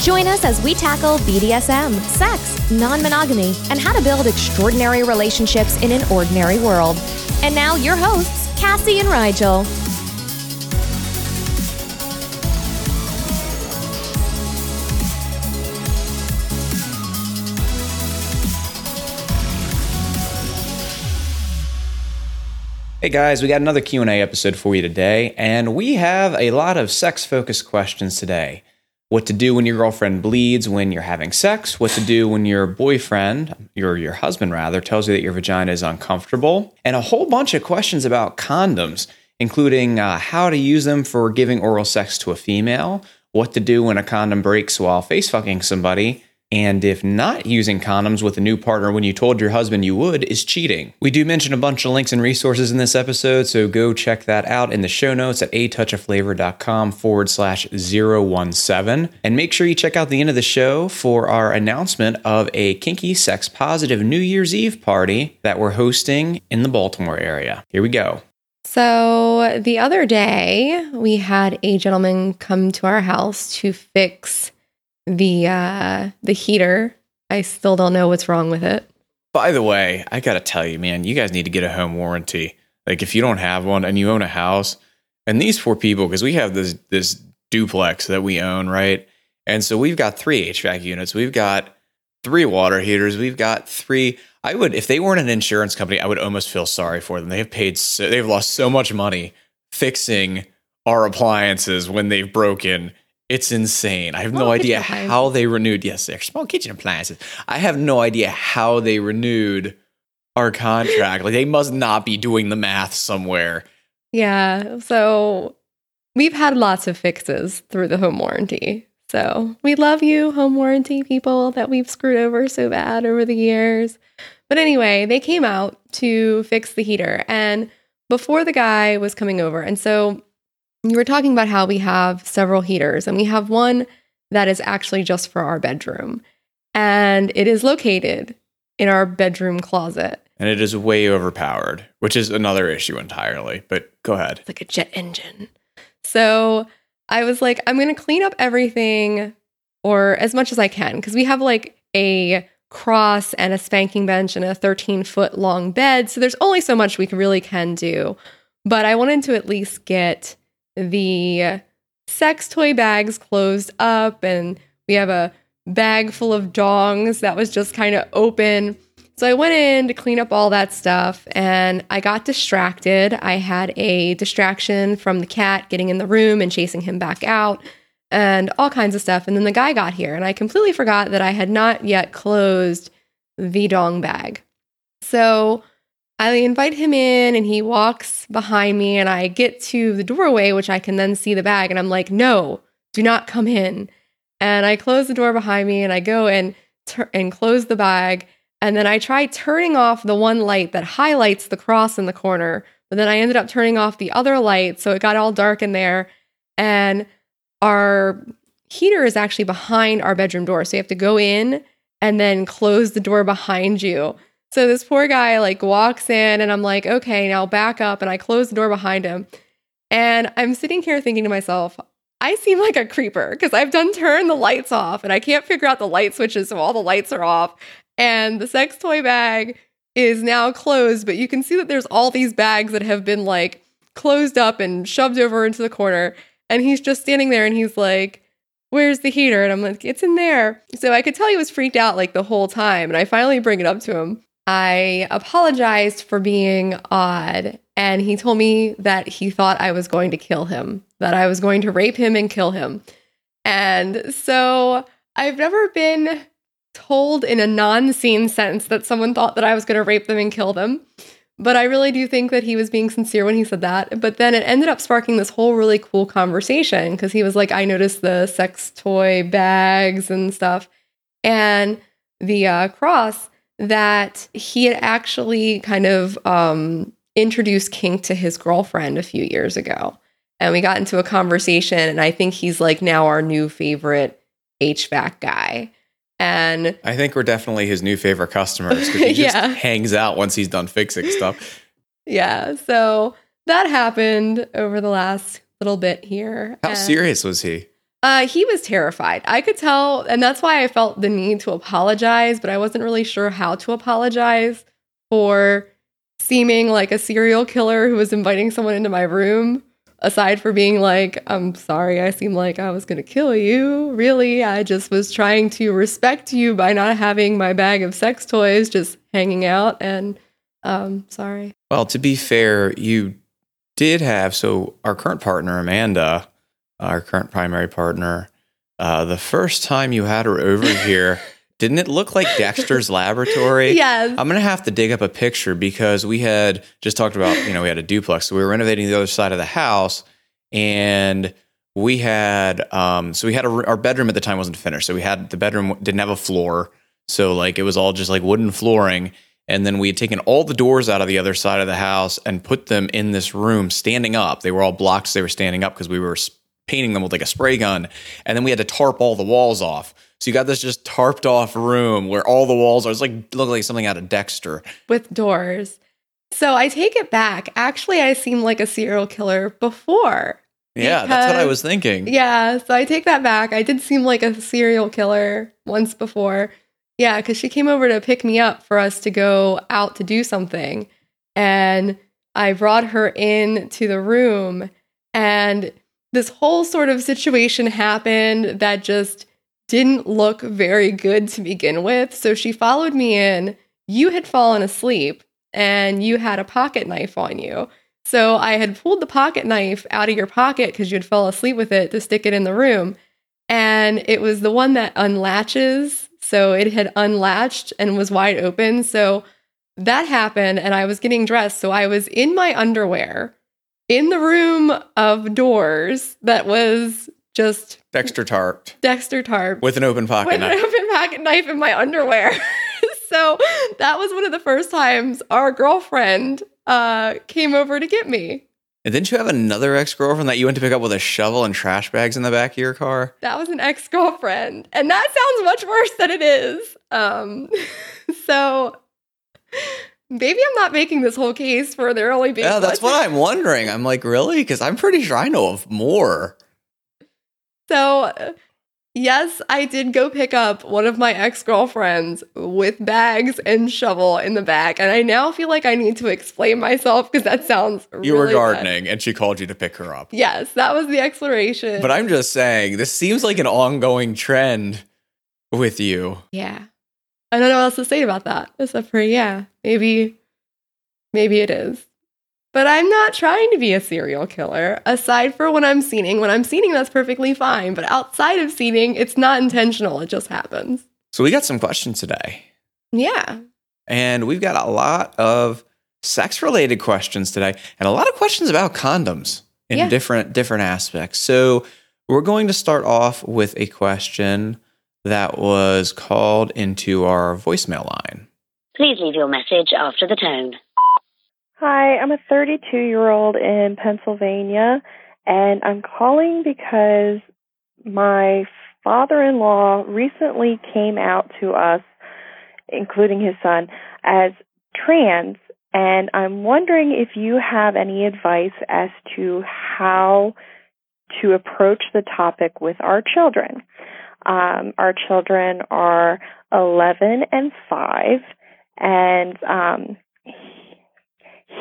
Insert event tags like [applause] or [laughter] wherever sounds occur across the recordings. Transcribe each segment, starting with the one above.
Join us as we tackle BDSM, sex, non monogamy, and how to build extraordinary relationships in an ordinary world. And now, your hosts, Cassie and Rigel. Hey guys, we got another Q&A episode for you today, and we have a lot of sex-focused questions today. What to do when your girlfriend bleeds when you're having sex, what to do when your boyfriend, your your husband rather, tells you that your vagina is uncomfortable, and a whole bunch of questions about condoms, including uh, how to use them for giving oral sex to a female, what to do when a condom breaks while face fucking somebody, and if not using condoms with a new partner when you told your husband you would is cheating. We do mention a bunch of links and resources in this episode, so go check that out in the show notes at atouchofflavor.com forward slash 017. And make sure you check out the end of the show for our announcement of a kinky sex positive New Year's Eve party that we're hosting in the Baltimore area. Here we go. So the other day, we had a gentleman come to our house to fix the uh the heater. I still don't know what's wrong with it. By the way, I gotta tell you, man, you guys need to get a home warranty. Like if you don't have one and you own a house, and these four people, because we have this this duplex that we own, right? And so we've got three HVAC units. We've got three water heaters. We've got three. I would, if they weren't an insurance company, I would almost feel sorry for them. They have paid, so, they've lost so much money fixing our appliances when they've broken it's insane. I have Small no idea how they renewed. Yes, they're small kitchen appliances. I have no idea how they renewed our contract. like they must not be doing the math somewhere. Yeah. So we've had lots of fixes through the home warranty. So we love you, home warranty people that we've screwed over so bad over the years. But anyway, they came out to fix the heater and before the guy was coming over. And so you were talking about how we have several heaters and we have one that is actually just for our bedroom. And it is located in our bedroom closet. And it is way overpowered, which is another issue entirely. But go ahead. It's like a jet engine. So I was like, I'm going to clean up everything or as much as I can because we have like a cross and a spanking bench and a 13 foot long bed. So there's only so much we really can do. But I wanted to at least get the sex toy bags closed up and we have a bag full of dongs that was just kind of open. So I went in to clean up all that stuff and I got distracted. I had a distraction from the cat getting in the room and chasing him back out and all kinds of stuff. And then the guy got here and I completely forgot that I had not yet closed the dong bag. So I invite him in and he walks behind me and I get to the doorway, which I can then see the bag. And I'm like, no, do not come in. And I close the door behind me and I go and, tur- and close the bag. And then I try turning off the one light that highlights the cross in the corner. But then I ended up turning off the other light. So it got all dark in there. And our heater is actually behind our bedroom door. So you have to go in and then close the door behind you. So this poor guy like walks in and I'm like, okay, now back up. And I close the door behind him. And I'm sitting here thinking to myself, I seem like a creeper because I've done turn the lights off and I can't figure out the light switches. So all the lights are off. And the sex toy bag is now closed, but you can see that there's all these bags that have been like closed up and shoved over into the corner. And he's just standing there and he's like, Where's the heater? And I'm like, It's in there. So I could tell he was freaked out like the whole time. And I finally bring it up to him. I apologized for being odd. And he told me that he thought I was going to kill him, that I was going to rape him and kill him. And so I've never been told in a non scene sense that someone thought that I was going to rape them and kill them. but I really do think that he was being sincere when he said that. But then it ended up sparking this whole really cool conversation because he was like, I noticed the sex toy bags and stuff. And the uh, cross that he had actually kind of um, introduced kink to his girlfriend a few years ago. And we got into a conversation, and I think he's like now our new favorite HVAC guy. And I think we're definitely his new favorite customers because he [laughs] just Yeah. hangs out once he's done fixing stuff. yeah, so that happened over the last little bit here. How And, serious was he? Uh, he was terrified. I could tell, and that's why I felt the need to apologize, but I wasn't really sure how to apologize for seeming like a serial killer who was inviting someone into my room. Aside for being like, I'm sorry, I seem like I was gonna kill you. Really, I just was trying to respect you by not having my bag of sex toys just hanging out. And um, sorry. Well, to be fair, you did have so our current partner Amanda, our current primary partner, uh, the first time you had her over [laughs] here, didn't it look like Dexter's laboratory? Yes. I'm gonna have to dig up a picture because we had just talked about you know we had a duplex, so we were renovating the other side of the house, and we had um so we had a, our bedroom at the time wasn't finished, so we had the bedroom didn't have a floor, so like it was all just like wooden flooring, and then we had taken all the doors out of the other side of the house and put them in this room standing up. They were all blocked, so they were standing up because we were painting them with like a spray gun, and then we had to tarp all the walls off. So you got this just tarped off room where all the walls are. It's like look like something out of Dexter. with doors. So I take it back. Actually, I seemed like a serial killer before. Yeah, that's what I was thinking. Yeah, so I take that back. I did seem like a serial killer once before. Yeah, because she came over to pick me up for us to go out to do something. And I brought her in to the room, and this whole sort of situation happened that just didn't look very good to begin with. So she followed me in. You had fallen asleep, and you had a pocket knife on you. So I had pulled the pocket knife out of your pocket because you'd fall asleep with it to stick it in the room. And it was the one that unlatches. So it had unlatched and was wide open. So that happened, and I was getting dressed. So I was in my underwear in the room of doors that was just Dexter tarped Dexter Tarp with an open pocket with an knife. open pocket knife in my underwear. [laughs] so that was one of the first times our girlfriend uh, came over to get me. And didn't you have another ex girlfriend that you went to pick up with a shovel and trash bags in the back of your car? That was an ex girlfriend, and that sounds much worse than it is. Um, [laughs] so maybe I'm not making this whole case for there only being. Yeah, that's one- what I'm wondering. I'm like, really? Because I'm pretty sure I know of more. So, uh, yes, I did go pick up one of my ex girlfriends with bags and shovel in the back, and I now feel like I need to explain myself because that sounds. You were really bad. gardening and she called you to pick her up. Yes, that was the exploration. But I'm just saying, this seems like an ongoing trend with you. yeah, I don't know what else to say about that except for yeah, maybe, maybe it is. But I'm not trying to be a serial killer. Aside for when I'm scening, when I'm scening, that's perfectly fine. But outside of scening, it's not intentional. It just happens. So we got some questions today. Yeah. And we've got a lot of sex related questions today and a lot of questions about condoms in Yeah. different different aspects. So we're going to start off with a question that was called into our voicemail line. Please leave your message after the tone. Hi, I'm a 32 year old in Pennsylvania, and I'm calling because my father in law recently came out to us, including his son, as trans. And I'm wondering if you have any advice as to how to approach the topic with our children. Um, our children are 11 and 5, and um,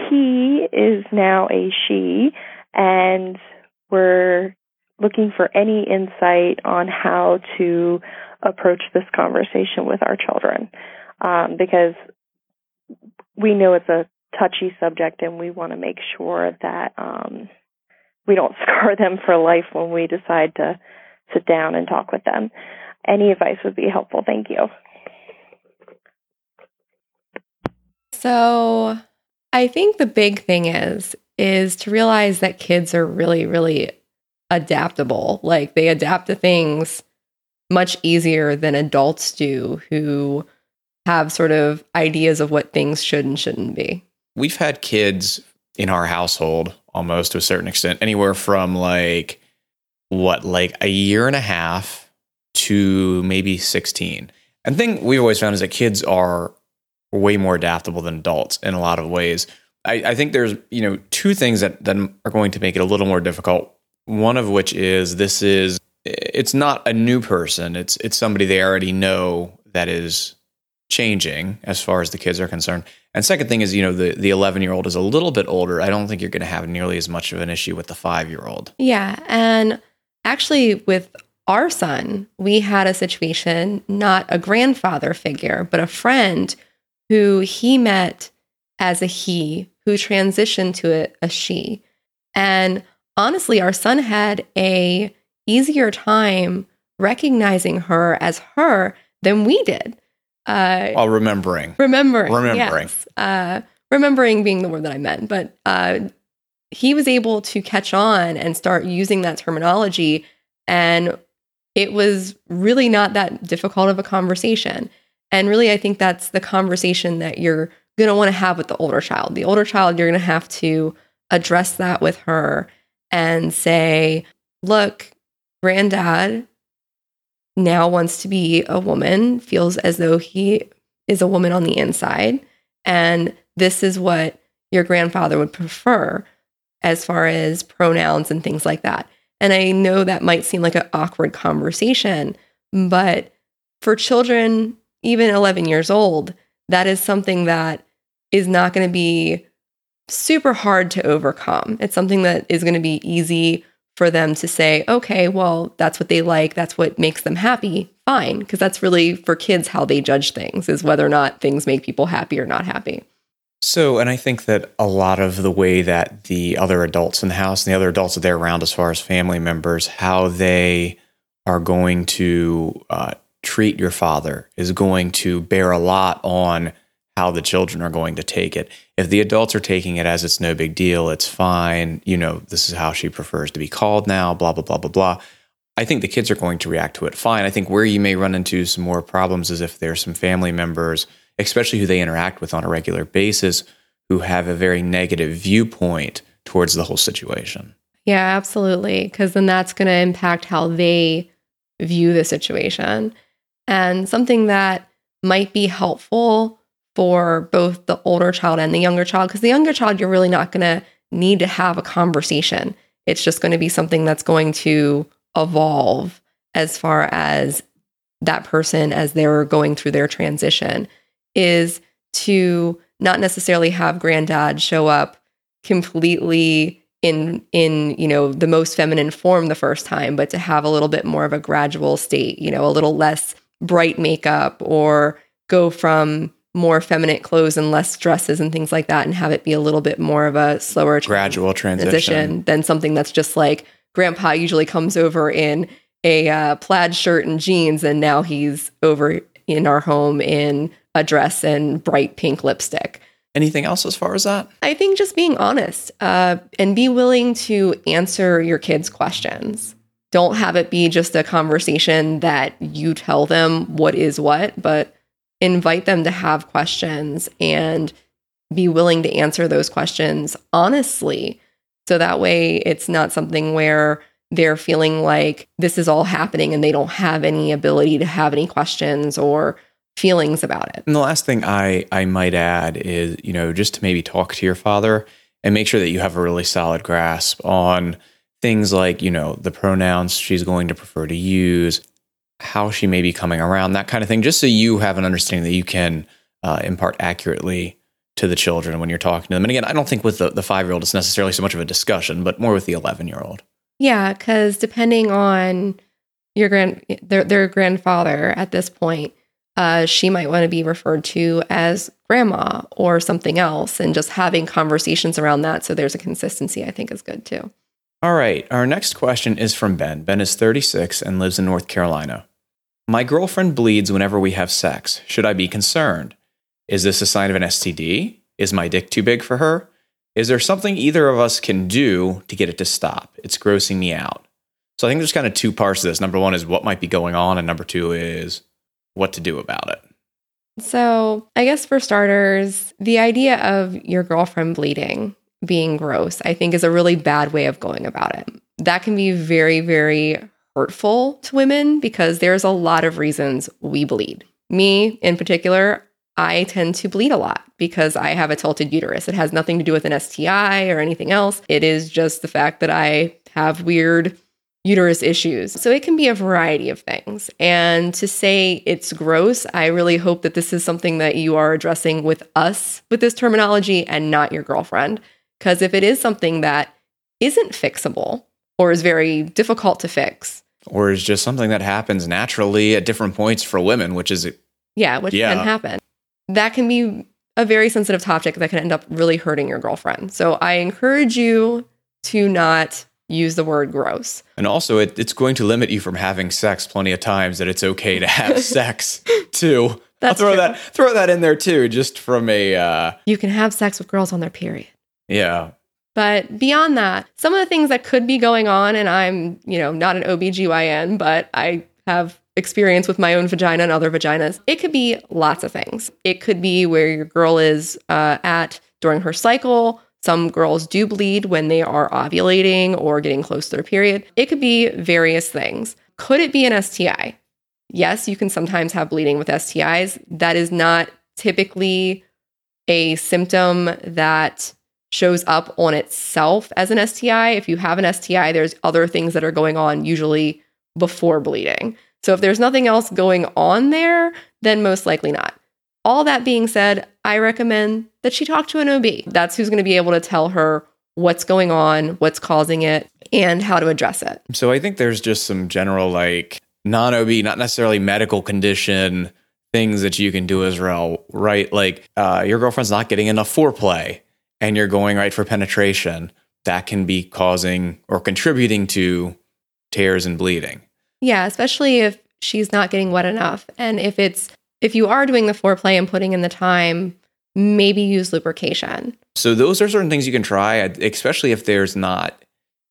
he is now a she, and we're looking for any insight on how to approach this conversation with our children. Um, because we know it's a touchy subject and we want to make sure that um, we don't [laughs] scar them for life when we decide to sit down and talk with them. Any advice would be helpful. Thank you. So I think the big thing is is to realize that kids are really really adaptable. Like they adapt to things much easier than adults do who have sort of ideas of what things should and shouldn't be. We've had kids in our household almost to a certain extent, anywhere from like what, like a year and a half to maybe 16. And thing we've always found is that kids are way more adaptable than adults in a lot of ways. I, I think there's, you know, two things that, that are going to make it a little more difficult. One of which is this is it's not a new person. It's it's somebody they already know that is changing as far as the kids are concerned. And second thing is, you know, the the 11 year old is a little bit older. I don't think you're going to have nearly as much of an issue with the five year old. Yeah, and actually with our son, we had a situation, not a grandfather figure, but a friend who he met as a he who transitioned to a, a she. And honestly, our son had a easier time recognizing her as her than we did. Uh, While remembering. Remembering. Remembering. Yes. Uh, remembering being the word that I meant. But uh, he was able to catch on and start using that terminology. And it was really not that difficult of a conversation. And really, I think that's the conversation that you're going to want to have with the older child. The older child, you're going to have to address that with her and say, look, granddad now wants to be a woman, feels as though he is a woman on the inside. And this is what your grandfather would prefer as far as pronouns and things like that. And I know that might seem like an awkward conversation, but for children, even 11 years old, that is something that is not going to be super hard to overcome. It's something that is going to be easy for them to say, okay, well, that's what they like, that's what makes them happy, fine. Because that's really for kids how they judge things, is whether or not things make people happy or not happy. So, and I think that a lot of the way that the other adults in the house and the other adults that they're around, as far as family members, how they are going to uh, treat your father is going to bear a lot on how the children are going to take it. If the adults are taking it as it's no big deal, it's fine, you know, this is how she prefers to be called now, blah, blah, blah, blah, blah. I think the kids are going to react to it fine. I think where you may run into some more problems is if there's some family members, especially who they interact with on a regular basis, who have a very negative viewpoint towards the whole situation. Yeah, absolutely. Because then that's going to impact how they view the situation. And something that might be helpful for both the older child and the younger child because the younger child you're really not going to need to have a conversation it's just going to be something that's going to evolve as far as that person as they're going through their transition is to not necessarily have granddad show up completely in in you know the most feminine form the first time but to have a little bit more of a gradual state you know a little less bright makeup or go from more feminine clothes and less dresses and things like that and have it be a little bit more of a slower gradual transition, transition than something that's just like grandpa usually comes over in a uh, plaid shirt and jeans and now he's over in our home in a dress and bright pink lipstick. Anything else as far as that? I think just being honest uh, and be willing to answer your kids questions. Don't have it be just a conversation that you tell them what is what but invite them to have questions and be willing to answer those questions honestly. So that way it's not something where they're feeling like this is all happening and they don't have any ability to have any questions or feelings about it. And the last thing I I might add is, you know, just to maybe talk to your father and make sure that you have a really solid grasp on things like, you know, the pronouns she's going to prefer to use, how she may be coming around, that kind of thing, just so you have an understanding that you can uh, impart accurately to the children when you're talking to them. And again, I don't think with the, the five year old it's necessarily so much of a discussion, but more with the 11 year old. Yeah, because depending on your grand their, their grandfather at this point, uh, she might want to be referred to as grandma or something else, and just having conversations around that so there's a consistency, I think, is good too. All right. Our next question is from Ben. Ben is 36 and lives in North Carolina. My girlfriend bleeds whenever we have sex. Should I be concerned? Is this a sign of an STD? is my dick too big for her? Is there something either of us can do to get it to stop? It's grossing me out. So I think there's kind of two parts to this. Number one is what might be going on, and number two is what to do about it. So, I guess for starters, the idea of your girlfriend bleeding being gross, I think, is a really bad way of going about it. That can be very, very hurtful to women because there's a lot of reasons we bleed. Me in particular, I tend to bleed a lot because I have a tilted uterus. It has nothing to do with an STI or anything else. It is just the fact that I have weird uterus issues. So it can be a variety of things. And to say it's gross, I really hope that this is something that you are addressing with us with this terminology and not your girlfriend. Because if it is something that isn't fixable or is very difficult to fix, Or is just something that happens naturally at different points for women, which is yeah, which Yeah. can happen, that can be a very sensitive topic that can end up really hurting your girlfriend. So I encourage you to not use the word gross. And also, it, it's going to limit you from having sex plenty of times that it's okay to have [laughs] sex too. That's I'll throw true. that throw that in there too, just from a uh, You can have sex with girls on their period. yeah. But beyond that, some of the things that could be going on, and I'm, you know, not an OBGYN, but I have experience with my own vagina and other vaginas. It could be lots of things. It could be where your girl is uh, at during her cycle. Some girls do bleed when they are ovulating or getting close to their period. It could be various things. Could it be an STI? Yes, you can sometimes have bleeding with STIs. That is not typically a symptom that shows up on itself as an STI. If you have an STI, there's other things that are going on usually before bleeding. So if there's nothing else going on there, then most likely not. All that being said, I recommend that she talk to an OB. That's who's going to be able to tell her what's going on, what's causing it, and how to address it. So I think there's just some general like non OB, not necessarily medical condition things that you can do as well, right? Like uh, your girlfriend's not getting enough foreplay, and you're going right for penetration. That can be causing or contributing to tears and bleeding. Yeah, especially if she's not getting wet enough. And if it's if you are doing the foreplay and putting in the time, maybe use lubrication. So those are certain things you can try, especially if there's not,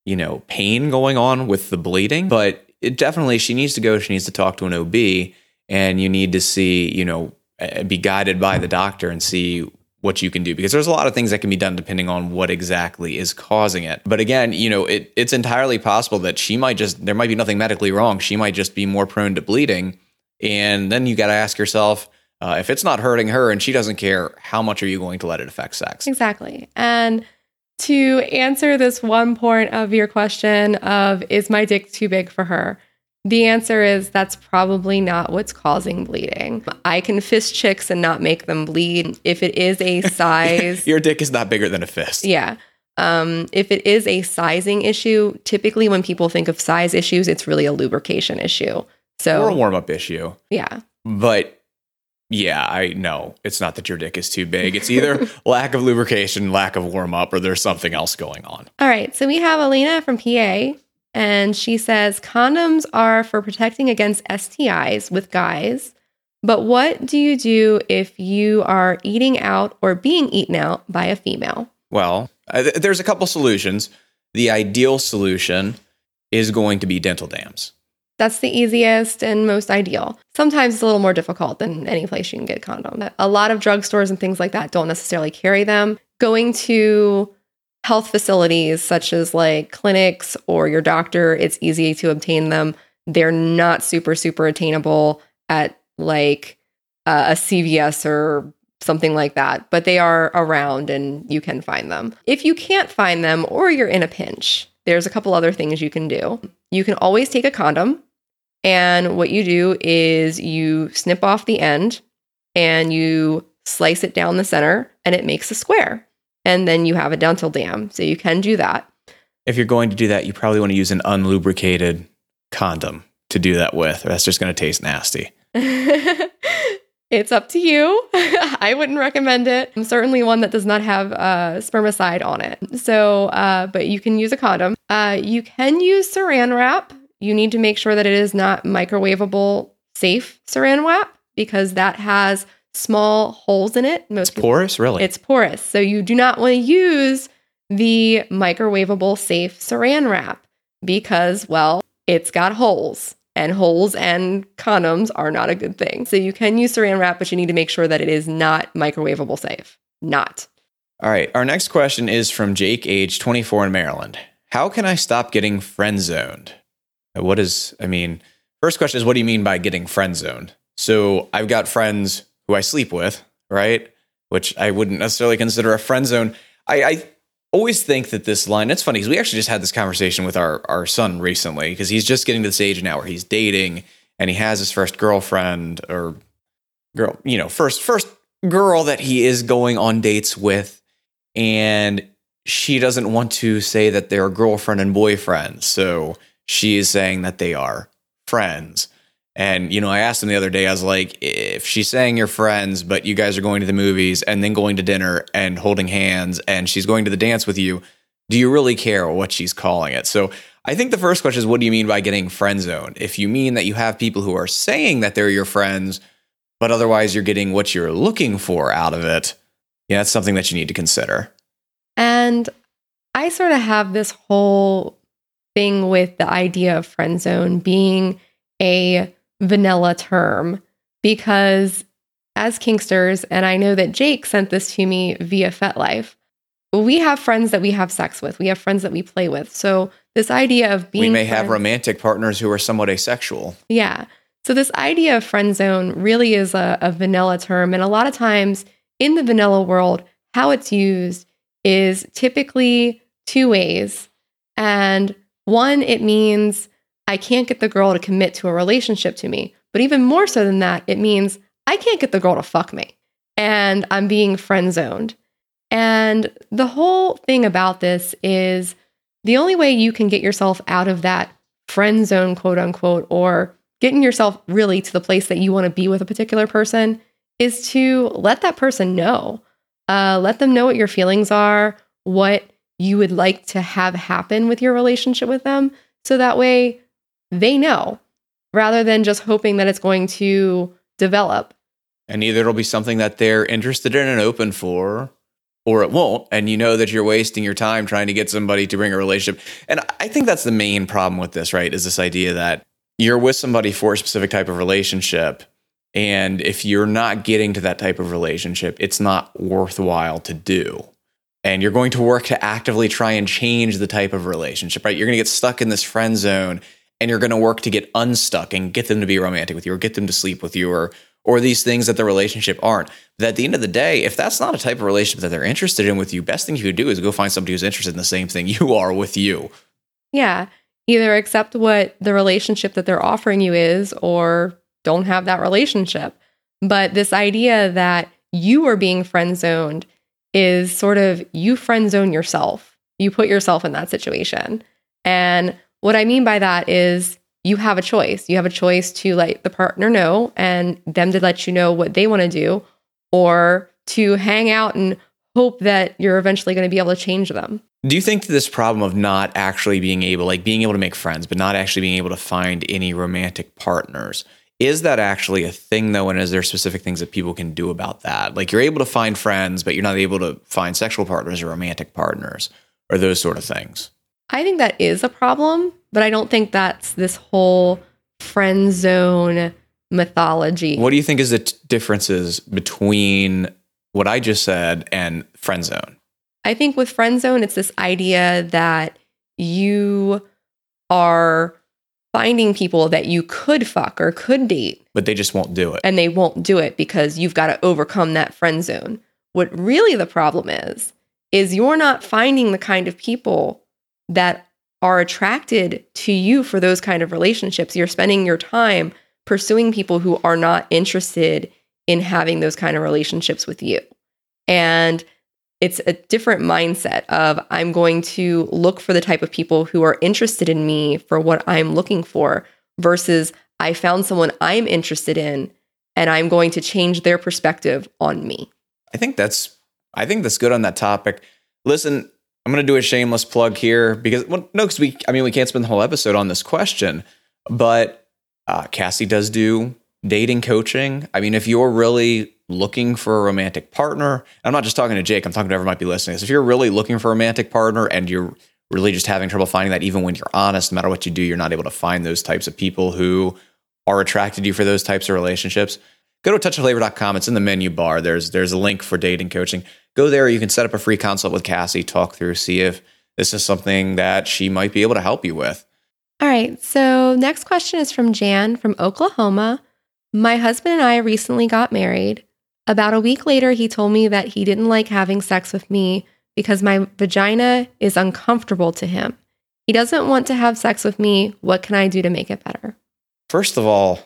you know, pain going on with the bleeding. But it definitely, she needs to go. She needs to talk to an OB, and you need to see, you know, uh, be guided by the doctor and see what you can do because there's a lot of things that can be done depending on what exactly is causing it. But again, you know, it, it's entirely possible that she might just there might be nothing medically wrong. She might just be more prone to bleeding, and then you got to ask yourself. Uh, if it's not hurting her and she doesn't care, how much are you going to let it affect sex? Exactly. And to answer this one point of your question of is my dick too big for her? The answer is that's probably not what's causing bleeding. I can fist chicks and not make them bleed. If it is a [laughs] size, Your dick is not bigger than a fist. yeah. Um, if it is a sizing issue, typically when people think of size issues, it's really a lubrication issue. So, Or a warm up issue. yeah. But yeah, I know it's not that your dick is too big. It's either [laughs] lack of lubrication, lack of warm up, or there's something else going on. All right. So we have Alina from PA, and she says condoms are for protecting against STIs with guys. But what do you do if you are eating out or being eaten out by a female? Well, uh, th- there's a couple solutions. The ideal solution is going to be dental dams. That's the easiest and most ideal. Sometimes it's a little more difficult than any place you can get a condom. A lot of drugstores and things like that don't necessarily carry them. Going to health facilities such as like clinics or your doctor, it's easy to obtain them. They're not super, super attainable at like uh, a CVS or something like that, but they are around and you can find them. If you can't find them or you're in a pinch, there's a couple other things you can do. You can always take a condom, and what you do is you snip off the end and you slice it down the center, and it makes a square. And then you have a dental dam. So you can do that. If you're going to do that, you probably want to use an unlubricated condom to do that with, or that's just going to taste nasty. [laughs] it's up to you. [laughs] I wouldn't recommend it. Certainly one that does not have uh, spermicide on it. So, uh, but you can use a condom. Uh, you can use saran wrap. You need to make sure that it is not microwavable safe saran wrap because that has small holes in it. Most It's porous, really. It's porous. So you do not want to use the microwavable safe saran wrap because, well, it's got holes. And holes and condoms are not a good thing. So you can use saran wrap, but you need to make sure that it is not microwavable safe. Not. All right. Our next question is from Jake, age 24 in Maryland. How can I stop getting friend zoned? What is, I mean, first question is what do you mean by getting friend zoned? So I've got friends who I sleep with, right? Which I wouldn't necessarily consider a friend zone. I, I always think that this line, it's funny because we actually just had this conversation with our, our son recently because he's just getting to this age now where he's dating and he has his first girlfriend or girl, you know, first, first girl that he is going on dates with. And she doesn't want to say that they're girlfriend and boyfriend. So she is saying that they are friends. And, you know, I asked him the other day, I was like, if she's saying you're friends, but you guys are going to the movies and then going to dinner and holding hands and she's going to the dance with you, do you really care what she's calling it? So I think the first question is, what do you mean by getting friend zoned? If you mean that you have people who are saying that they're your friends, but otherwise you're getting what you're looking for out of it, yeah, that's something that you need to consider. And I sort of have this whole thing with the idea of friend zone being a vanilla term because as Kinksters, and I know that Jake sent this to me via FetLife, we have friends that we have sex with. We have friends that we play with. So this idea of being we may have romantic partners who are somewhat asexual. yeah. So this idea of friend zone really is a, a vanilla term. And a lot of times in the vanilla world, how it's used is typically two ways. And one, it means I can't get the girl to commit to a relationship to me. But even more so than that, it means I can't get the girl to fuck me. And I'm being friend zoned. And the whole thing about this is the only way you can get yourself out of that friend zone, quote unquote, or getting yourself really to the place that you want to be with a particular person is to let that person know. Uh, let them know what your feelings are, what you would like to have happen with your relationship with them. So that way they know rather than just hoping that it's going to develop. And either it'll be something that they're interested in and open for, or it won't. And you know that you're wasting your time trying to get somebody to bring a relationship. And I think that's the main problem with this, right? Is this idea that you're with somebody for a specific type of relationship. And if you're not getting to that type of relationship, it's not worthwhile to do. And you're going to work to actively try and change the type of relationship, right? You're going to get stuck in this friend zone and you're going to work to get unstuck and get them to be romantic with you or get them to sleep with you or or these things that the relationship aren't. At the end of the day, if that's not a type of relationship that they're interested in with you, best thing you could do is go find somebody who's interested in the same thing [laughs] you are with you. Yeah. Either accept what the relationship that they're offering you is or don't have that relationship. But this idea that you are being friend zoned is sort of you friend zone yourself. You put yourself in that situation. And what I mean by that is you have a choice. You have a choice to let the partner know and them to let you know what they want to do or to hang out and hope that you're eventually going to be able to change them. Do you think that this problem of not actually being able, like being able to make friends, but not actually being able to find any romantic partners, is that actually a thing though? And is there specific things that people can do about that? Like you're able to find friends, but you're not able to find sexual partners or romantic partners or those sort of things. I think that is a problem, but I don't think that's this whole friend zone mythology. What do you think is the t- differences between what I just said and friend zone? I think with friend zone, it's this idea that you are finding people that you could fuck or could date, But they just won't do it. and they won't do it because you've got to overcome that friend zone. What really the problem is, is you're not finding the kind of people that are attracted to you for those kind of relationships. You're spending your time pursuing people who are not interested in having those kind of relationships with you. And it's a different mindset of I'm going to look for the type of people who are interested in me for what I'm looking for versus I found someone I'm interested in and I'm going to change their perspective on me. I think that's I think that's good on that topic. Listen, I'm going to do a shameless plug here because well, no, because we I mean we can't spend the whole episode on this question, but uh, Cassie does do dating coaching. I mean, if you're really looking for a romantic partner, I'm not just talking to Jake, I'm talking to whoever might be listening. So if you're really looking for a romantic partner and you're really just having trouble finding that, even when you're honest, no matter what you do, you're not able to find those types of people who are attracted to you for those types of relationships. Go to touchofflavor.com. It's in the menu bar. There's there's a link for dating coaching. Go there. You can set up a free consult with Cassie, talk through, see if this is something that she might be able to help you with. All right. So, next question is from Jan from Oklahoma. My husband and I recently got married. About a week later, he told me that he didn't like having sex with me because my vagina is uncomfortable to him. He doesn't want to have sex with me. What can I do to make it better? First of all,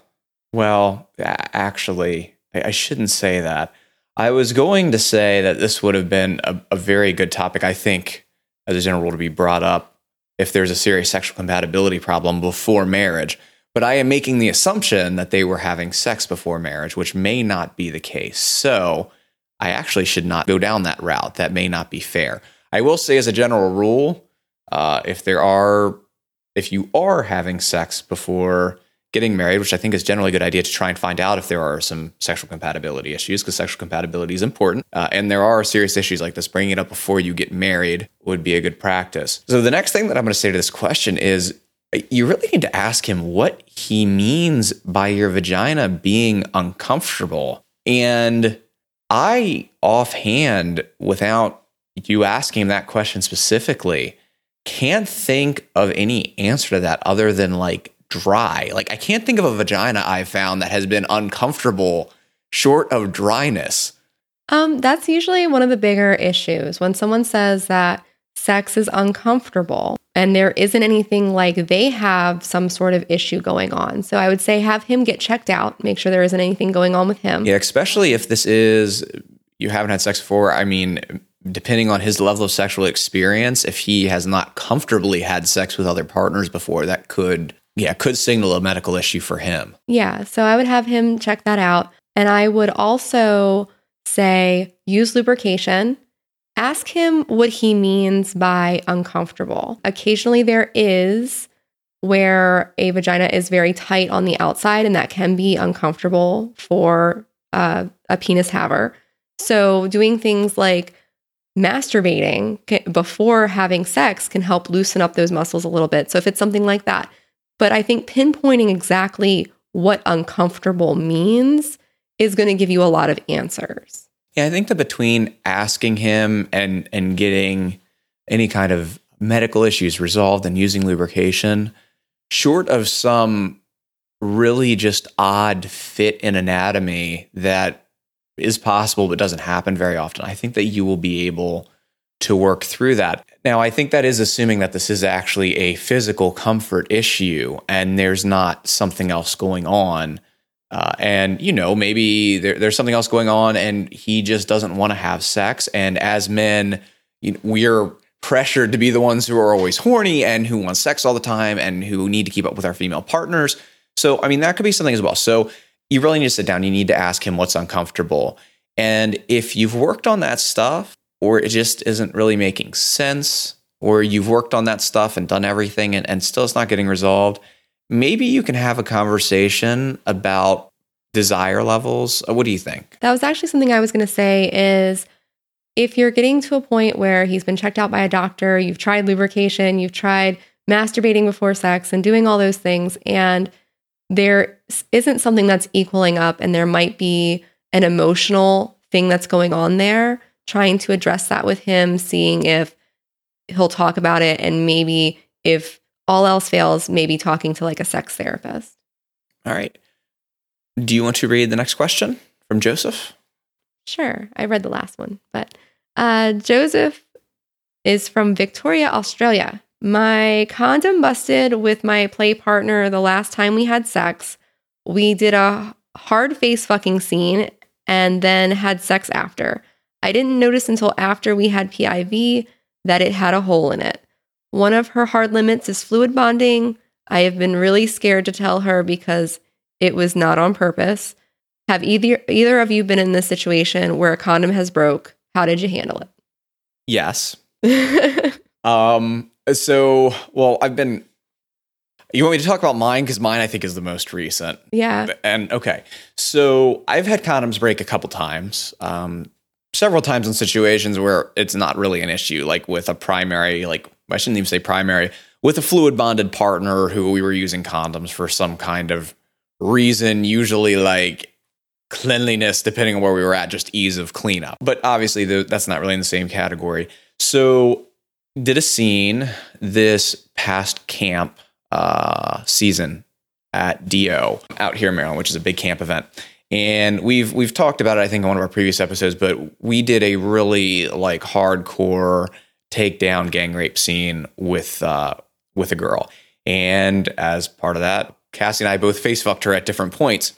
well, actually, I shouldn't say that. I was going to say that this would have been a, a very good topic, I think, as a general rule, to be brought up if there's a serious sexual compatibility problem before marriage. But I am making the assumption that they were having sex before marriage, which may not be the case. So I actually should not go down that route. That may not be fair. I will say, as a general rule, uh, if there are, if you are having sex before getting married, which I think is generally a good idea to try and find out if there are some sexual compatibility issues, because sexual compatibility is important. Uh, and there are serious issues like this. Bringing it up before you get married would be a good practice. So, the next thing that I'm going to say to this question is you really need to ask him what he means by your vagina being uncomfortable. And I, offhand, without you asking him that question specifically, can't think of any answer to that other than like dry. Like I can't think of a vagina I've found that has been uncomfortable short of dryness. Um, that's usually one of the bigger issues when someone says that sex is uncomfortable and there isn't anything like they have some sort of issue going on. So I would say have him get checked out, make sure there isn't anything going on with him. Yeah, especially if this is you haven't had sex before. I mean, depending on his level of sexual experience, if he has not comfortably had sex with other partners before, that could yeah, could signal a medical issue for him. Yeah. So I would have him check that out. And I would also say use lubrication. Ask him what he means by uncomfortable. Occasionally, there is where a vagina is very tight on the outside, and that can be uncomfortable for uh, a penis haver. So, doing things like masturbating before having sex can help loosen up those muscles a little bit. So, if it's something like that, but I think pinpointing exactly what uncomfortable means is going to give you a lot of answers. Yeah, I think that between asking him and and getting any kind of medical issues resolved and using lubrication, short of some really just odd fit in anatomy that is possible but doesn't happen very often, I think that you will be able to work through that. Now, I think that is assuming that this is actually a physical comfort issue and there's not something else going on. Uh, and, you know, maybe there, there's something else going on and he just doesn't want to have sex. And as men, you know, we're pressured to be the ones who are always horny and who want sex all the time and who need to keep up with our female partners. So, I mean, that could be something as well. So, you really need to sit down. You need to ask him what's uncomfortable. And if you've worked on that stuff, or it just isn't really making sense, or you've worked on that stuff and done everything and, and still it's not getting resolved, maybe you can have a conversation about desire levels. Uh, what do you think? That was actually something I was going to say is if you're getting to a point where he's been checked out by a doctor, you've tried lubrication, you've tried masturbating before sex and doing all those things and there isn't something that's equaling up and there might be an emotional thing that's going on there trying to address that with him, seeing if he'll talk about it, and maybe if all else fails, maybe talking to like a sex therapist. All right. Do you want to read the next question from Joseph? Sure. I read the last one, but uh, Joseph is from Victoria, Australia. My condom busted with my play partner the last time we had sex. We did a hard face fucking scene and then had sex after. I didn't notice until after we had PIV that it had a hole in it. One of her hard limits is fluid bonding. I have been really scared to tell her because it was not on purpose. Have either either of you been in this situation where a condom has broke? How did you handle it? Yes. [laughs] um so well I've been You want me to talk about mine? Because mine, I think, is the most recent. Yeah. And okay, so I've had condoms break a couple times, um, several times in situations where it's not really an issue, like with a primary, like I shouldn't even say primary, with a fluid bonded partner who we were using condoms for some kind of reason, usually like cleanliness, depending on where we were at, just ease of cleanup. But obviously, the, that's not really in the same category. So, did a scene this past camp uh, season at DO out here in Maryland, which is a big camp event. And we've we've talked about it, I think, in one of our previous episodes, but we did a really like hardcore takedown gang rape scene with uh, with a girl. And as part of that, Cassie and I both face fucked her at different points.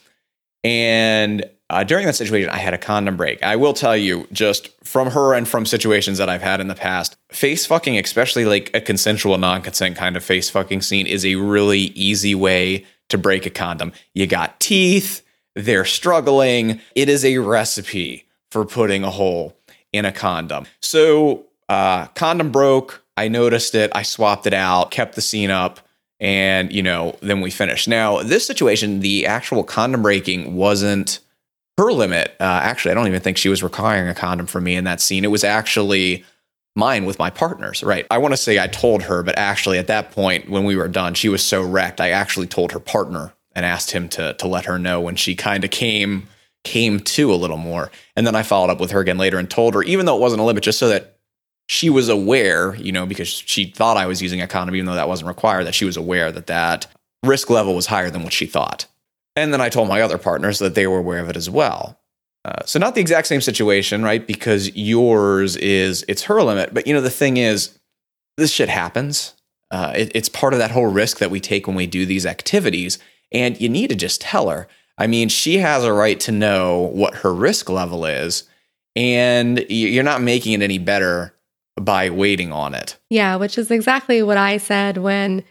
And uh, during that situation, I had a condom break. I will tell you, just from her and from situations that I've had in the past, face fucking, especially like a consensual non consent kind of face fucking scene, is a really easy way to break a condom. You got teeth, they're struggling. It is a recipe for putting a hole in a condom. So, uh, condom broke. I noticed it. I swapped it out, kept the scene up and you know then we finished now this situation the actual condom breaking wasn't her limit uh, actually i don't even think she was requiring a condom from me in that scene it was actually mine with my partners right i want to say i told her but actually at that point when we were done she was so wrecked i actually told her partner and asked him to to let her know when she kind of came came to a little more and then i followed up with her again later and told her even though it wasn't a limit just so that she was aware, you know, because she thought I was using a condom, even though that wasn't required, that she was aware that that risk level was higher than what she thought. And then I told my other partners that they were aware of it as well. Uh, so not the exact same situation, right? Because yours is it's her limit, but you know the thing is, this shit happens. Uh, it, it's part of that whole risk that we take when we do these activities, and you need to just tell her. I mean, she has a right to know what her risk level is, and you're not making it any better by waiting on it. Yeah, which is exactly what I said when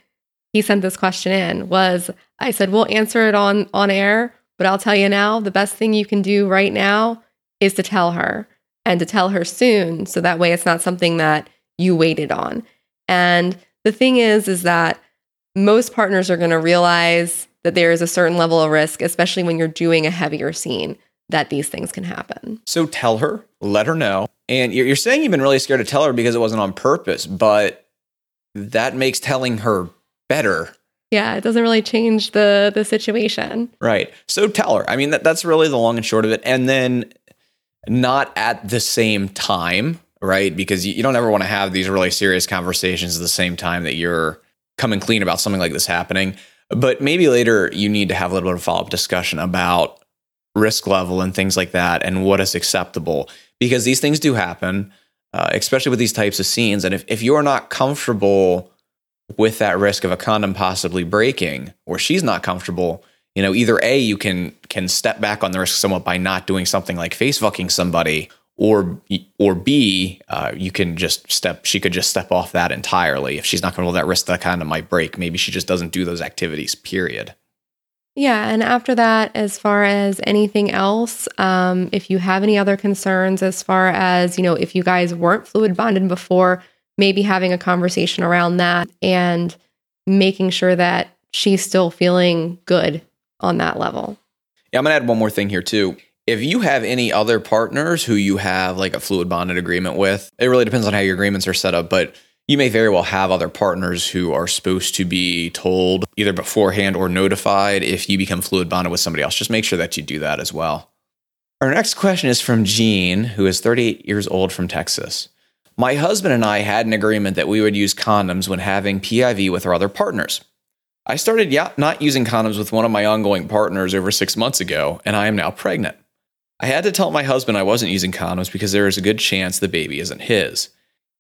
he sent this question in was I said, "We'll answer it on on air, but I'll tell you now, the best thing you can do right now is to tell her and to tell her soon so that way it's not something that you waited on." And the thing is is that most partners are going to realize that there is a certain level of risk, especially when you're doing a heavier scene, that these things can happen. So tell her, let her know. And you're, you're saying you've been really scared to tell her because it wasn't on purpose, but that makes telling her better. Yeah, it doesn't really change the the situation. Right. So tell her. I mean, that, that's really the long and short of it. And then not at the same time, right? Because you, you don't ever want to have these really serious conversations at the same time that you're coming clean about something like this happening. But maybe later you need to have a little bit of follow up discussion about risk level and things like that and what is acceptable because these things do happen, uh, especially with these types of scenes. And if, if you're not comfortable with that risk of a condom possibly breaking or she's not comfortable, you know, either A, you can can step back on the risk somewhat by not doing something like face fucking somebody, or or B, uh, you can just step. She could just step off that entirely if she's not comfortable with that risk that kind of might break. Maybe she just doesn't do those activities. Period. Yeah. And after that, as far as anything else, um, if you have any other concerns, as far as, you know, if you guys weren't fluid bonded before, maybe having a conversation around that and making sure that she's still feeling good on that level. Yeah. I'm going to add one more thing here, too. If you have any other partners who you have like a fluid bonded agreement with, it really depends on how your agreements are set up. But you may very well have other partners who are supposed to be told either beforehand or notified if you become fluid bonded with somebody else. Just make sure that you do that as well. Our next question is from Jean, who is 38 years old from Texas. My husband and I had an agreement that we would use condoms when having PIV with our other partners. I started not using condoms with one of my ongoing partners over six months ago, and I am now pregnant. I had to tell my husband I wasn't using condoms because there is a good chance the baby isn't his.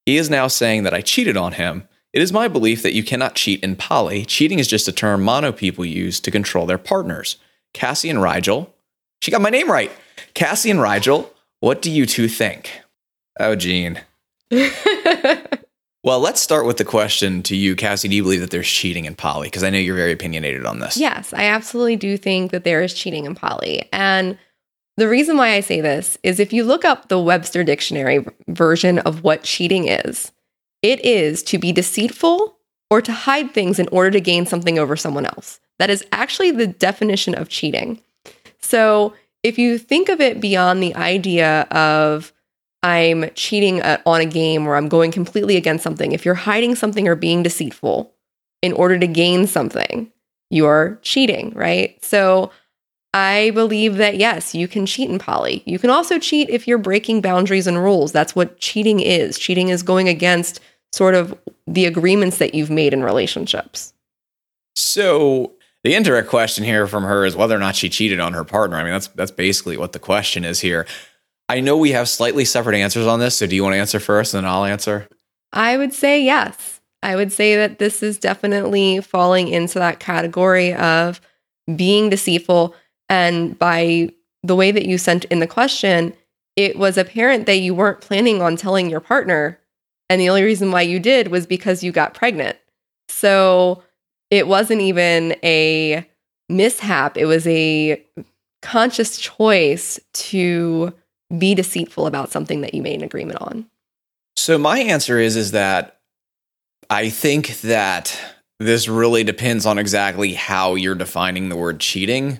He is now saying that I cheated on him. It is my belief that you cannot cheat in poly. Cheating is just a term mono people use to control their partners. Cassie and Rigel. She got my name right. Cassie and Rigel, what do you two think? Oh, Jean. [laughs] well, let's start with the question to you, Cassie. Do you believe that there's cheating in poly? Because I know you're very opinionated on this. Yes, I absolutely do think that there is cheating in poly. And the reason why I say this is if you look up the Webster Dictionary version of what cheating is, it is to be deceitful or to hide things in order to gain something over someone else. That is actually the definition of cheating. So if you think of it beyond the idea of I'm cheating at, on a game or I'm going completely against something, if you're hiding something or being deceitful in order to gain something, you're cheating, right? So I believe that yes, you can cheat in poly. You can also cheat if you're breaking boundaries and rules. That's what cheating is. Cheating is going against sort of the agreements that you've made in relationships. So the indirect question here from her is whether or not she cheated on her partner. I mean, that's that's basically what the question is here. I know we have slightly separate answers on this, so do you want to answer first and then I'll answer? I would say yes. I would say that this is definitely falling into that category of being deceitful. And by the way that you sent in the question, it was apparent that you weren't planning on telling your partner. And the only reason why you did was because you got pregnant. So it wasn't even a mishap, it was a conscious choice to be deceitful about something that you made an agreement on. So my answer is is that I think that this really depends on exactly how you're defining the word cheating.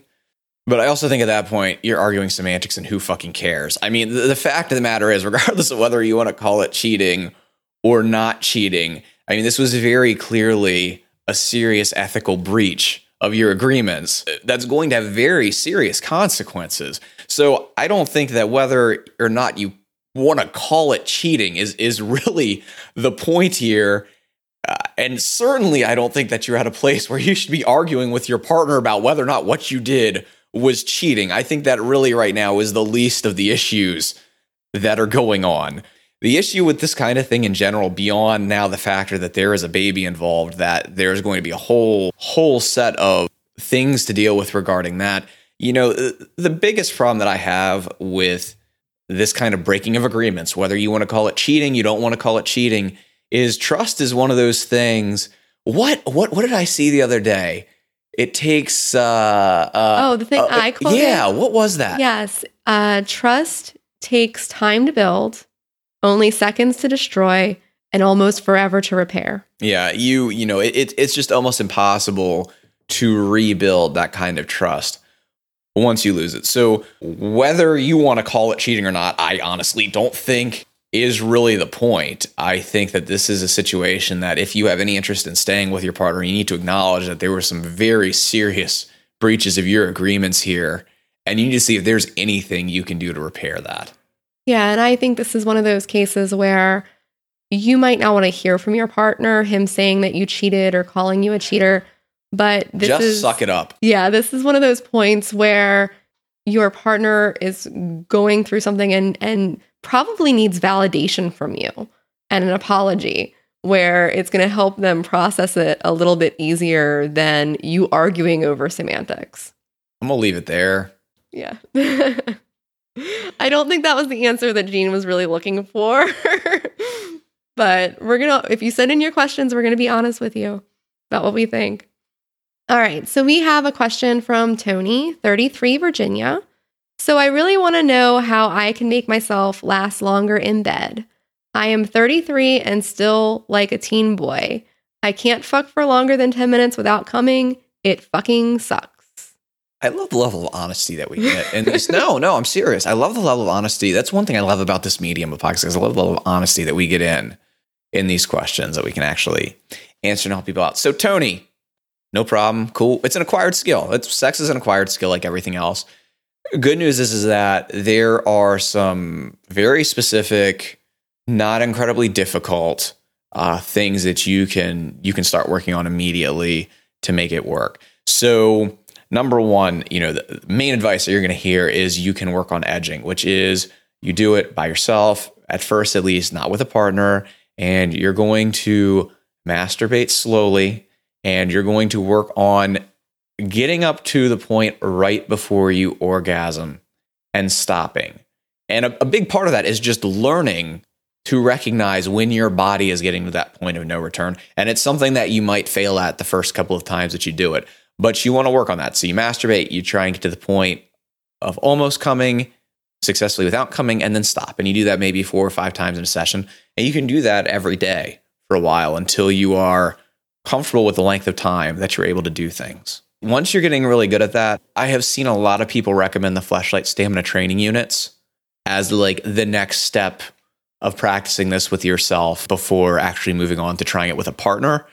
But I also think at that point, you're arguing semantics and who fucking cares. I mean, the, the, fact of the matter is, [laughs] regardless of whether you want to call it cheating or not cheating, I mean, this was very clearly a serious ethical breach of your agreements that's going to have very serious consequences. So I don't think that whether or not you want to call it cheating is is really the point here uh, and certainly, I don't think that you're at a place where you should be arguing with your partner about whether or not what you did was cheating. I think that really right now is the least of the issues that are going on. The issue with this kind of thing in general, beyond now the factor that there is a baby involved, that there's going to be a whole whole set of things to deal with regarding that. You know, the biggest problem that I have with this kind of breaking of agreements, whether you want to call it cheating, you don't want to call it cheating, is trust is one of those things. What what what did I see the other day? It takes uh, uh oh the thing uh, I quoted. Yeah, what was that? Yes, uh, trust takes time to build, only seconds to destroy, and almost forever to repair. Yeah, you you know it, it it's just almost impossible to rebuild that kind of trust once you lose it. So whether you want to call it cheating or not, I honestly don't think is really the point. I think that this is a situation that if you have any interest in staying with your partner, you need to acknowledge that there were some very serious breaches of your agreements here. And you need to see if there's anything you can do to repair that. Yeah. And I think this is one of those cases where you might not want to hear from your partner, him saying that you cheated or calling you a cheater. But this just is, suck it up. Yeah. This is one of those points where your partner is going through something and, and, probably needs validation from you and an apology where it's going to help them process it a little bit easier than you arguing over semantics. I'm going to leave it there. Yeah. [laughs] I don't think that was the answer that Jean was really looking for. [laughs] but we're going to, if you send in your questions, we're going to be honest with you about what we think. All right. So we have a question from Tony, 33, Virginia. So I really want to know how I can make myself last longer in bed. I am 33 and still like a teen boy. I can't fuck for longer than 10 minutes without coming. It fucking sucks. I love the level of honesty that we get. And this, no, no, I'm serious. I love the level of honesty. That's one thing I love about this medium of podcast. I love the level of honesty that we get in in these questions that we can actually answer and help people out. So Tony, no problem. Cool. It's an acquired skill. It's sex is an acquired skill like everything else. Good news is, is that there are some very specific, not incredibly difficult uh, things that you can you can start working on immediately to make it work. So number one, you know, the main advice that you're going to hear is you can work on edging, which is you do it by yourself at first, at least, not with a partner, and you're going to masturbate slowly, and you're going to work on getting up to the point right before you orgasm and stopping. And a, a, big part of that is just learning to recognize when your body is getting to that point of no return. And it's something that you might fail at the first couple of times that you do it, but you want to work on that. So you masturbate, you try and get to the point of almost coming successfully without coming, and then stop. And you do that maybe four or five times in a session. And you can do that every day for a while until you are comfortable with the length of time that you're able to do things. Once you're getting really good at that, I have seen a lot of people recommend the Fleshlight stamina training units as like the next step of practicing this with yourself before actually moving on to trying it with a partner.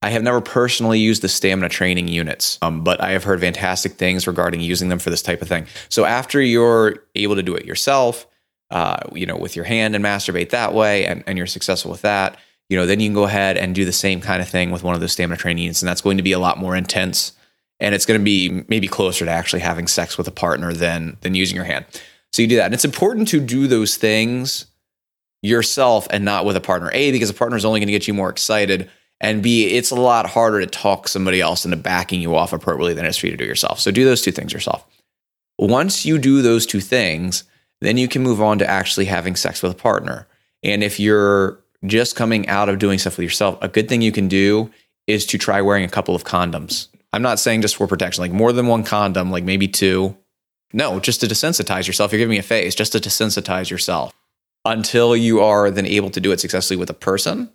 I have never personally used the stamina training units, um, but I have heard fantastic things regarding using them for this type of thing. So after you're able to do it yourself, uh, you know, with your hand and masturbate that way, and, and you're successful with that, you know, then you can go ahead and do the same kind of thing with one of those stamina training units, and that's going to be a lot more intense, and it's going to be maybe closer to actually having sex with a partner than than using your hand. So you do that, and it's important to do those things yourself and not with a partner. A because a partner is only going to get you more excited, and B it's a lot harder to talk somebody else into backing you off appropriately than it is for you to do yourself. So do those two things yourself. Once you do those two things, then you can move on to actually having sex with a partner. And if you're just coming out of doing stuff with yourself, a good thing you can do is to try wearing a couple of condoms. I'm not saying just for protection, like more than one condom, like maybe two. No, just to desensitize yourself. You're giving me a face, just to desensitize yourself until you are then able to do it successfully with a person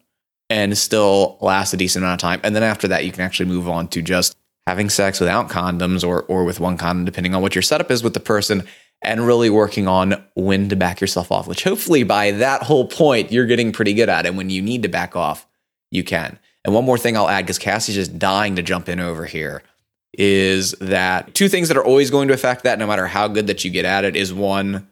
and still last a decent amount of time. And then after that, you can actually move on to just having sex without condoms or, or with one condom, depending on what your setup is with the person and really working on when to back yourself off, which hopefully by that whole point, you're getting pretty good at. And when you need to back off, you can. And one more thing I'll add, because Cassie's just dying to jump in over here, is that two things that are always going to affect that, no matter how good that you get at it, is one,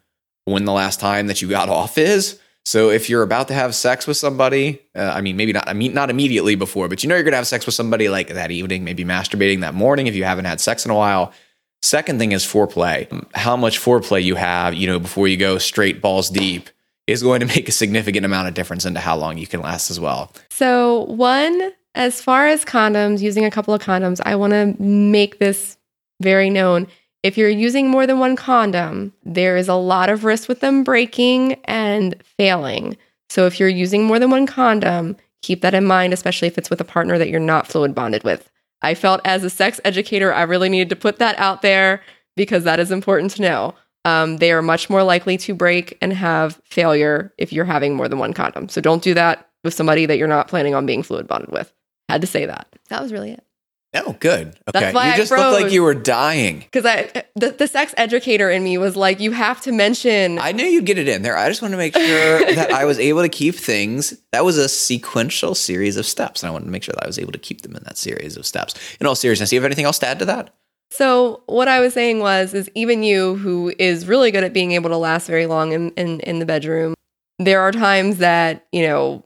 when the last time that you got [laughs] off is. So if you're about to have sex with somebody, uh, I mean, maybe not, I mean, not immediately before, but you know you're going to have sex with somebody like that evening, maybe masturbating that morning if you haven't had sex in a while Second thing is foreplay. How much foreplay you have, you know, before you go straight balls deep is going to make a significant amount of difference into how long you can last as well. So, one, as far as condoms, using a couple of condoms, I want to make this very known. If you're using more than one condom, there is a lot of risk with them breaking and failing. So, if you're using more than one condom, keep that in mind, especially if it's with a partner that you're not fluid bonded with. I felt as a sex educator, I really needed to put that out there because that is important to know. Um, they are much more likely to break and have failure if you're having more than one condom. So don't do that with somebody that you're not planning on being fluid bonded with. Had to say that. That was really it. Oh, good. Okay. That's why you I just looked like you were dying. Because I, the, the sex educator in me was like, you have to mention. I knew you'd get it in there. I just wanted to make sure [laughs] that I was able to keep things. That was a sequential series of steps. And I wanted to make sure that I was able to keep them in that series of steps. In all seriousness, do you have anything else to add to that? So what I was saying was, is even you, who is really good at being able to last very long in, in, in the bedroom, there are times that, you know,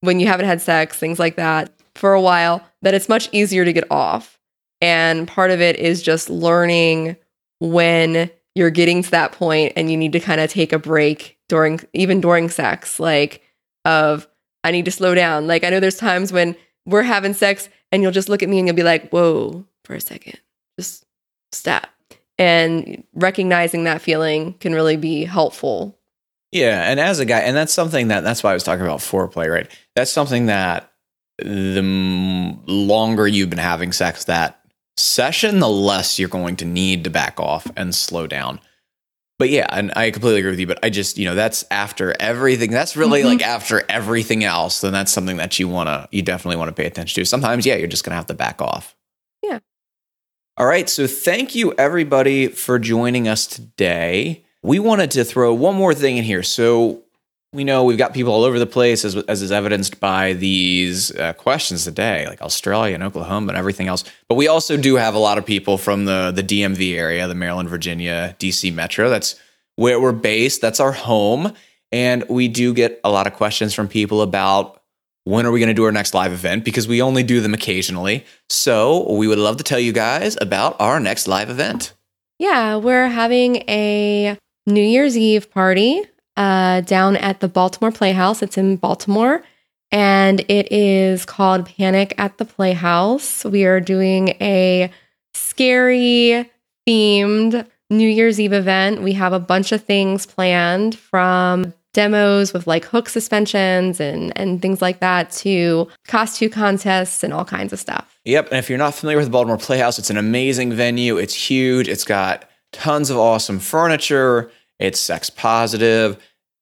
when you haven't had sex, things like that, for a while, that it's much easier to get off. And part of it is just learning when you're getting to that point and you need to kind of take a break during, even during sex, like, of, I need to slow down. Like, I know there's times when we're having sex and you'll just look at me and you'll be like, whoa, for a second, just. And recognizing that feeling can really be helpful. Yeah. And as a guy, and that's something that, that's why I was talking about foreplay, right? That's something that the m- longer you've been having sex that session, the less you're going to need to back off and slow down. But yeah, and I completely agree with you. But I just, you know, that's after everything. That's really Mhm. like after everything else. Then that's something that you want to, you definitely want to pay attention to. Sometimes, yeah, you're just going to have to back off. All right. So thank you, everybody, for joining us today. We wanted to throw one more thing in here. So we know we've got people all over the place, as, as is evidenced by these uh, questions today, like Australia and Oklahoma and everything else. But we also do have a lot of people from the the DMV area, the Maryland, Virginia, DC metro. That's where we're based. That's our home, and we do get a lot of questions from people about when are we going to do our next live event because we only do them occasionally. So we would love to tell you guys about our next live event. Yeah, we're having a New Year's Eve party uh, down at the Baltimore Playhouse. It's in Baltimore, and it is called Panic at the Playhouse. We are doing a scary themed New Year's Eve event. We have a bunch of things planned from demos with like hook suspensions and and things like that to costume contests and all kinds of stuff. Yep. And if you're not familiar with the Baltimore Playhouse, it's an amazing venue. It's huge. It's got tons of awesome furniture. It's sex positive.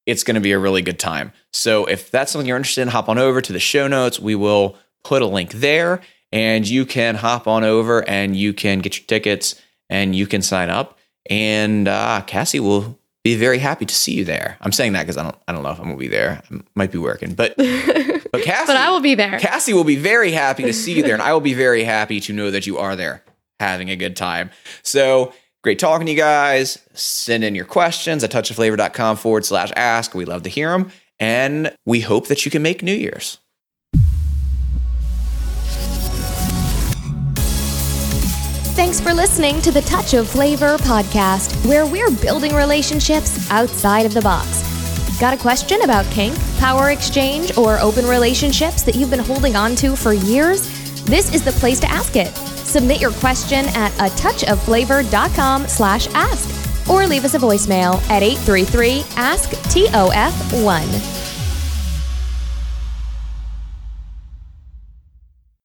It's going to be a really good time. So if that's something you're interested in, hop on over to the show notes. We will put a link there and you can hop on over and you can get your tickets and you can sign up. And uh, Cassie will be very happy to see you there. I'm saying that because I don't I don't know if I'm gonna be there. I might be working, but [laughs] but Cassie, but I will be there. Cassie will be very happy to see you there, and I will be very happy to know that you are there having a good time. So great talking to you guys. Send in your questions at touchofflavor.com forward slash ask. We love to hear them, and we hope that you can make New Year's. Thanks for listening to the Touch of Flavor podcast, where we're building relationships outside of the box. Got a question about kink, power exchange, or open relationships that you've been holding on to for years? This is the place to ask it. Submit your question at a touchofflavor.com slash ask or leave us a voicemail at 833 ask TOF1.